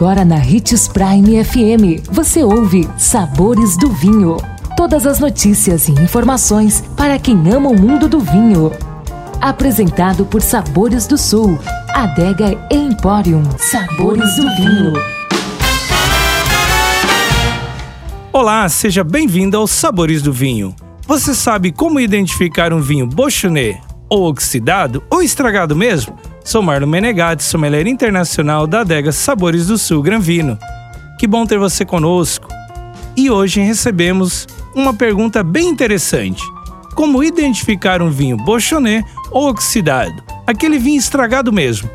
Agora na Ritz Prime FM, você ouve Sabores do Vinho. Todas as notícias e informações para quem ama o mundo do vinho. Apresentado por Sabores do Sul, Adega Emporium. Sabores do Vinho. Olá, seja bem-vindo aos Sabores do Vinho. Você sabe como identificar um vinho Beauchonnet ou oxidado ou estragado mesmo? Sou Marlon Menegatti, sommelier internacional da adega Sabores do Sul Granvino. Que bom ter você conosco. E hoje recebemos uma pergunta bem interessante. Como identificar um vinho Beauchonnet ou oxidado? Aquele vinho estragado mesmo.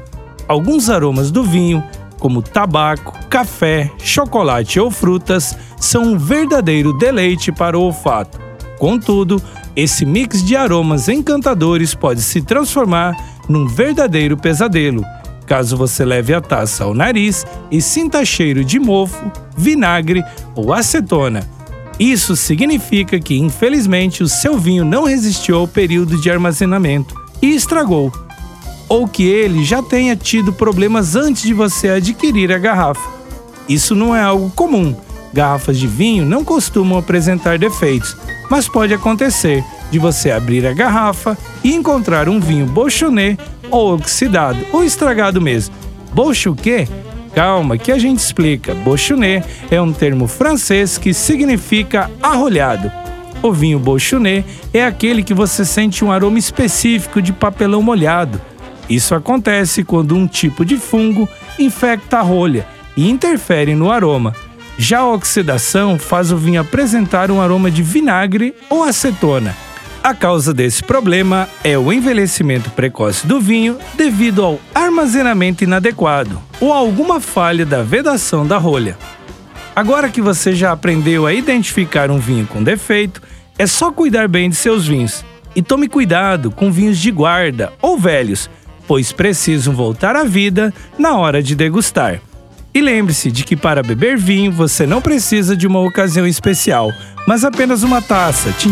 Alguns aromas do vinho, como tabaco, café, chocolate ou frutas, são um verdadeiro deleite para o olfato. Contudo, esse mix de aromas encantadores pode se transformar num verdadeiro pesadelo, caso você leve a taça ao nariz e sinta cheiro de mofo, vinagre ou acetona. Isso significa que, infelizmente, o seu vinho não resistiu ao período de armazenamento e estragou, ou que ele já tenha tido problemas antes de você adquirir a garrafa. Isso não é algo comum. Garrafas de vinho não costumam apresentar defeitos, mas pode acontecer de você abrir a garrafa e encontrar um vinho Beauchonnet ou oxidado ou estragado mesmo. Beauch o quê? Calma que a gente explica. Beauchonnet é um termo francês que significa arrolhado. O vinho Beauchonnet é aquele que você sente um aroma específico de papelão molhado. Isso acontece quando um tipo de fungo infecta a rolha e interfere no aroma. Já a oxidação faz o vinho apresentar um aroma de vinagre ou acetona. A causa desse problema é o envelhecimento precoce do vinho devido ao armazenamento inadequado ou alguma falha da vedação da rolha. Agora que você já aprendeu a identificar um vinho com defeito, é só cuidar bem de seus vinhos. E tome cuidado com vinhos de guarda ou velhos, pois precisam voltar à vida na hora de degustar. E lembre-se de que para beber vinho você não precisa de uma ocasião especial, mas apenas uma taça. Tchim,